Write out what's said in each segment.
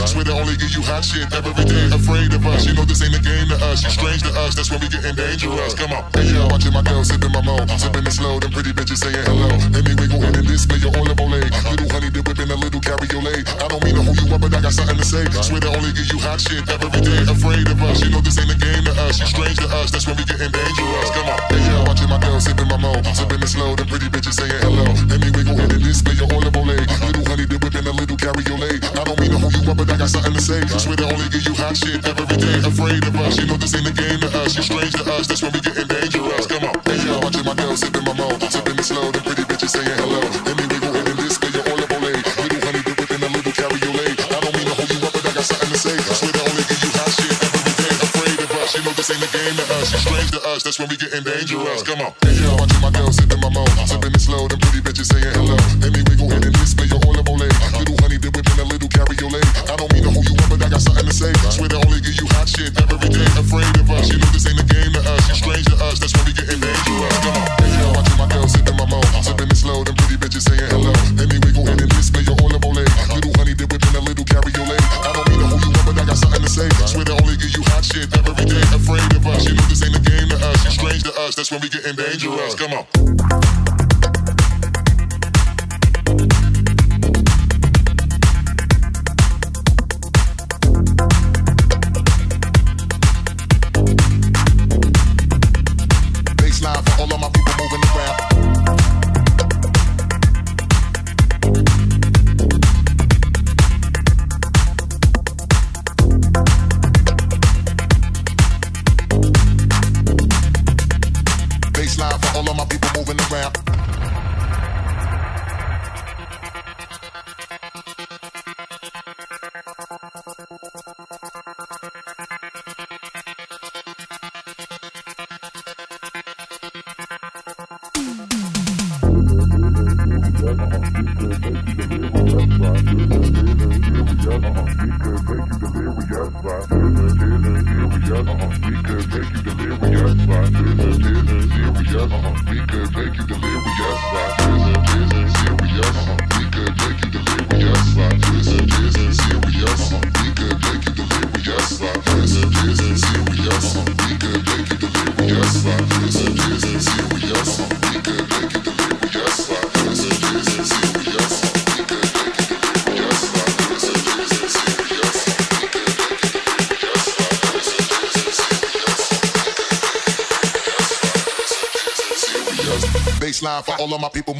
us. Swear to only give you hot shit every day. Afraid of us. You know this ain't a game to us. You're strange to us. That's when we getting dangerous. Come on. Hey yo, watching my girl sipping my mo. Sipping it slow. Them pretty bitches saying hello. Let me wiggle in and display your olive olay. Little honey dip whipping a little cabriolet. I don't mean to hold you up, but I got something to say. Swear to only give you hot shit every day. Afraid of us. You know this ain't a game to us. You're strange to us. That's when we getting dangerous. Come on. Hey yo, watching my girl sipping my mo. Sipping it slow. Them pretty bitches saying hello. Let me wiggle in and display your olive olay. Little honey dip whipping a little cabriolet. I don't mean to hold you up, but I got something to say. Swear they only give you hot shit every day. Afraid of us, you know this ain't a game to us. You're strange to us, that's when we getting dangerous. Come on, hey yo, watching my nails, sipping my mo, sipping it slow. The pretty bitches saying hello. Let me wiggle in this, cause you're all up Little honey dip within a little cabriolet. I don't mean to hold you up, but I got something to say. Swear they only give they know this ain't a game to us. You strange to us, that's when we getting dangerous. Come on. Hey, yo, I get my girl sipping my mo. Sipping it slow, them pretty bitches saying hello. Let me wiggle in and display your olive ole. Little honey dip whipping a little cabriolet. I don't mean to hold you up, but I got something to say. Swear to only give you hot shit every day. Afraid of us, you know this ain't a game to us. You strange to us, that's when we getting dangerous. Come on. Hey, yo, I get my girl sipping my mo. Sipping it slow, them pretty bitches saying hello. Let me wiggle in and display your olive ole. Little honey dip whipping a little cabriolet. I don't mean to hold you up, but I got something to say. Swear to shit every day, afraid of us. You know this ain't a game to us. You strange to us. That's when we getting dangerous. Come on. All of my people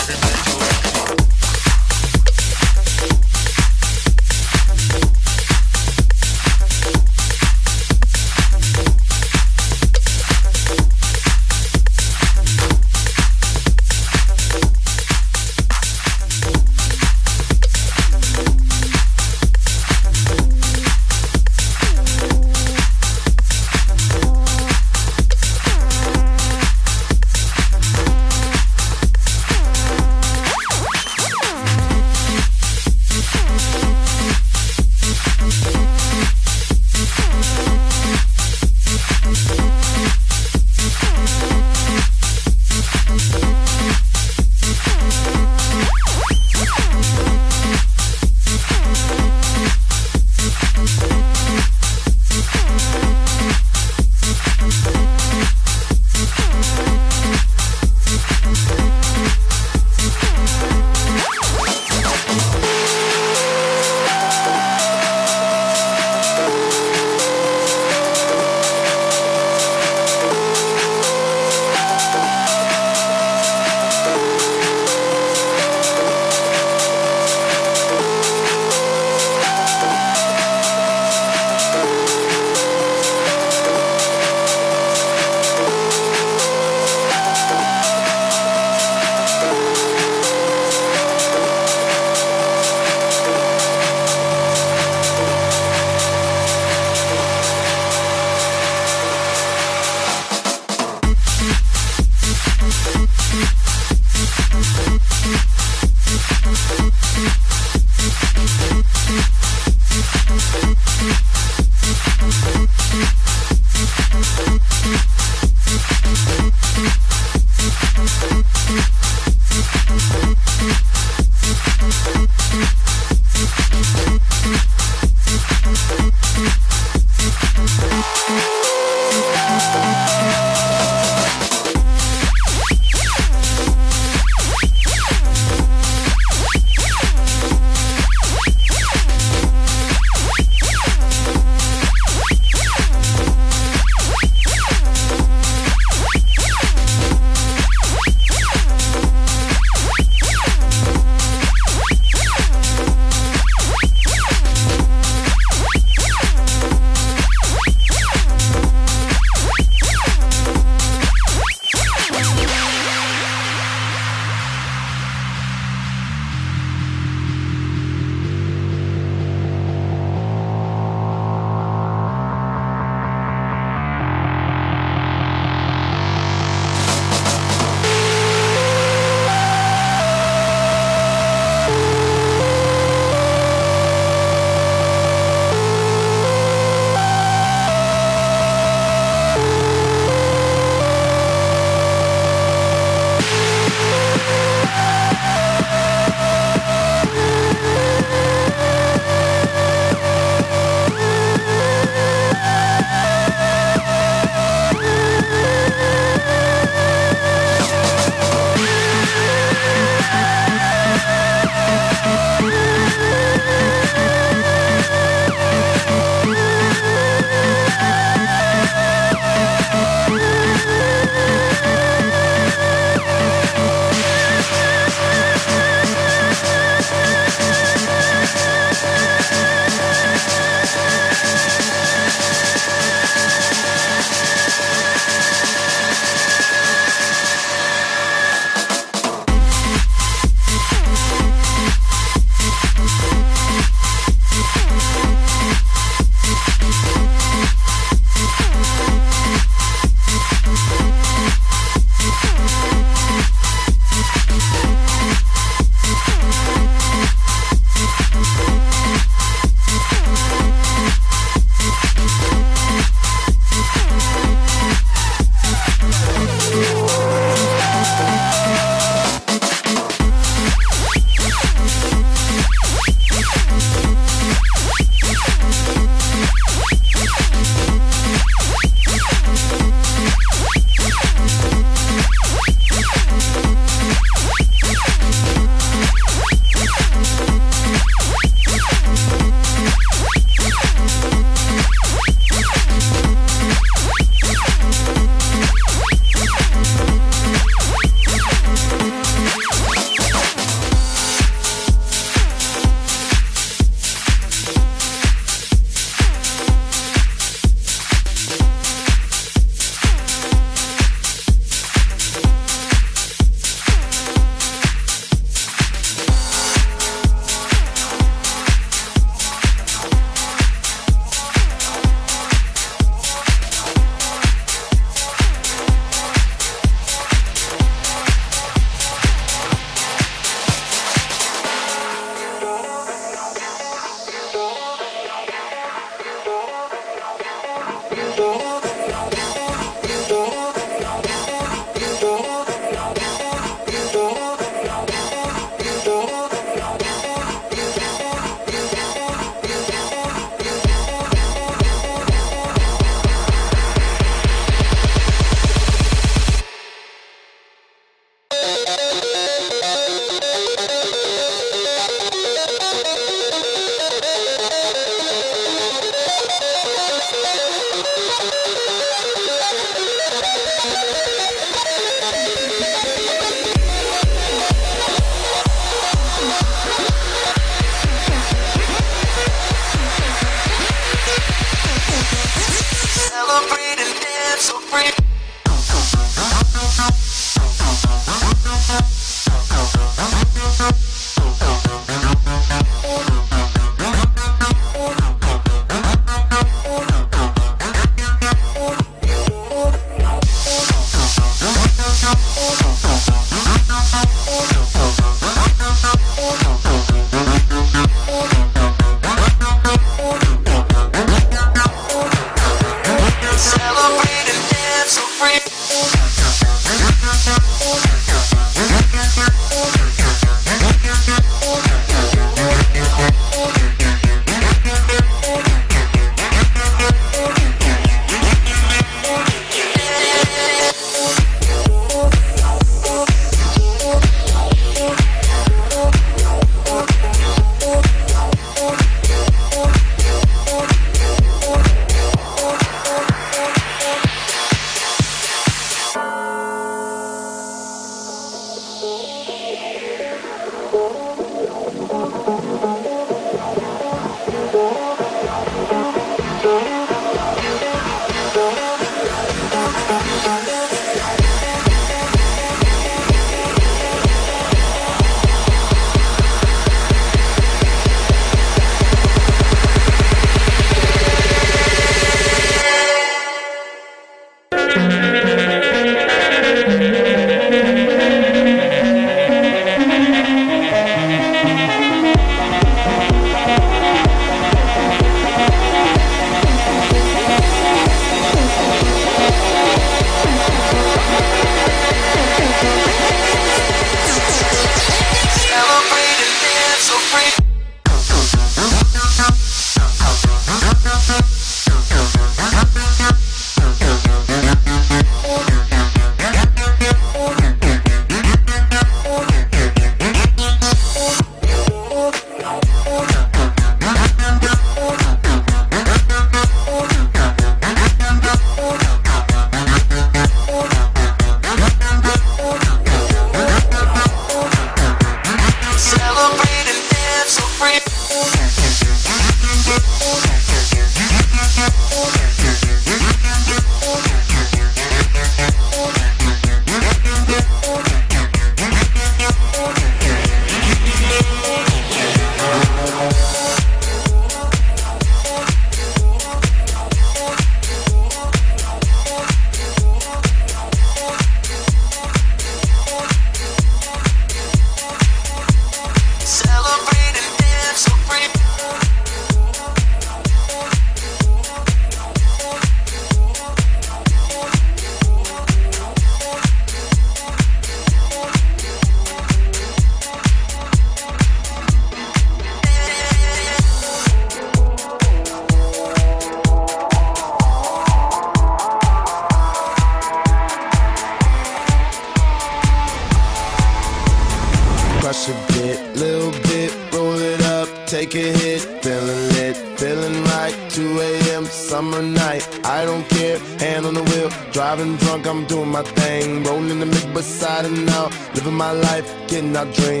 in our dream?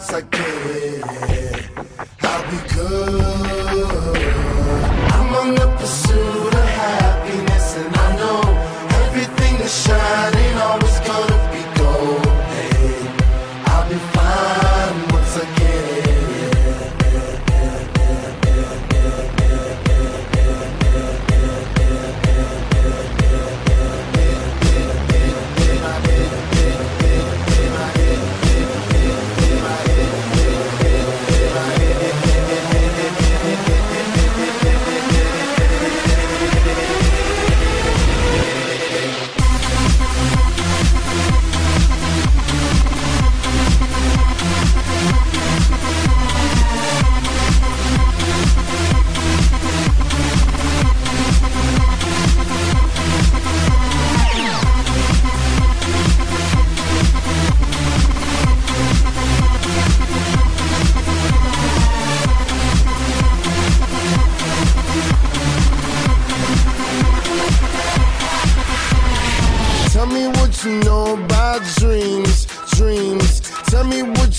Once I get it,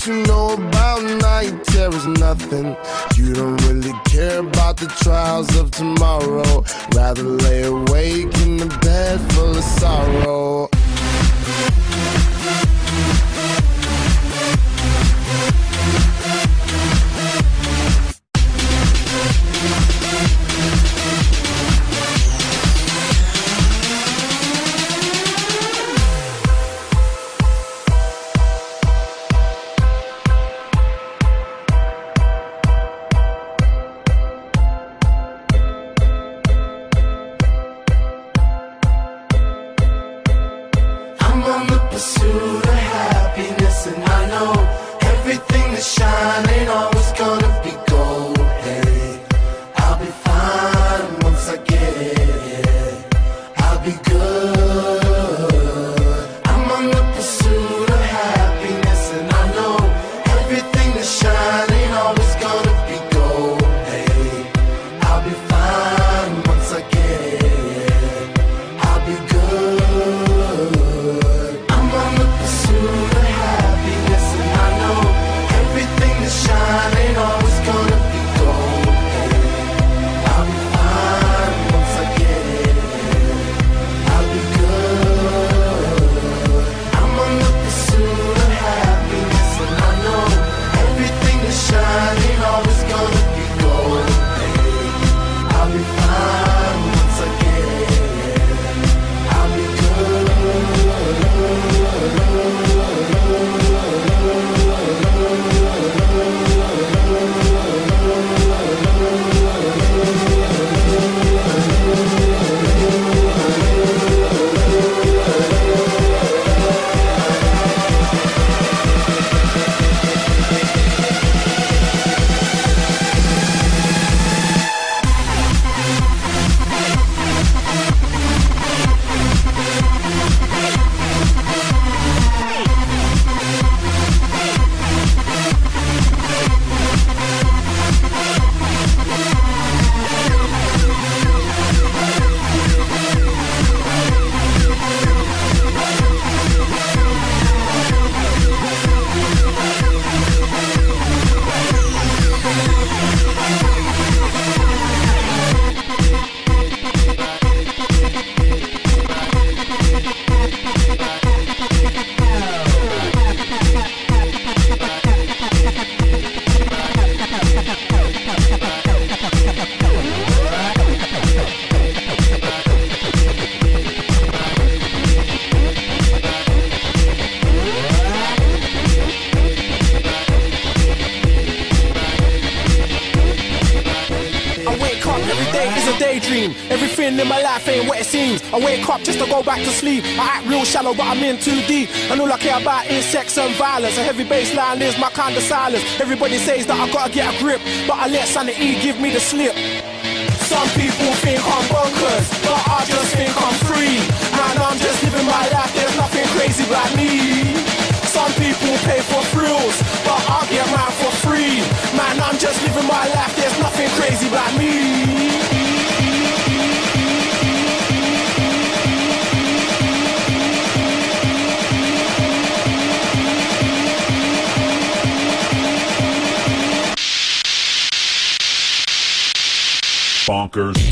you know about night nothing. You don't really care about the trials of tomorrow. Rather lay awake in the bed full of sorrow. Shallow, but I'm in too deep. And all I care about is sex and violence. A heavy bass line is my kind of silence. Everybody says that I gotta get a grip, but I let sanity give me the slip. Some people think I'm bonkers, but I just think I'm free. Man, I'm just living my life, there's nothing crazy about me. Some people pay for thrills, but I get mine for free. Man, I'm just living my life, there's nothing crazy about me. Bonkers.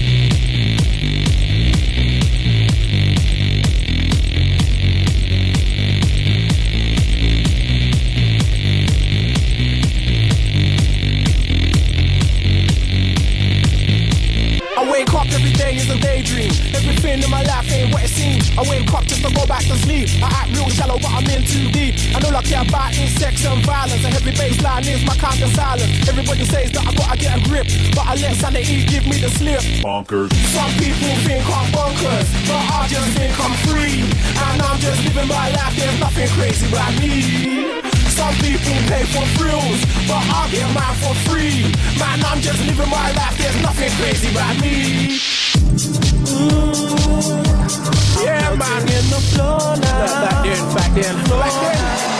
About is sex and violence. A heavy baseline is my kind of silence. Everybody says that I gotta get a grip, but I let sanity give me the slip. Bonkers. Some people think I'm bonkers, but I just think I'm free. And I'm just living my life, there's nothing crazy about me. Some people pay for thrills, but I get mine for free. Man, I'm just living my life, there's nothing crazy about me. Mm. Yeah, man. In the floor now. Back then, back then, back then.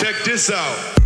Check this out.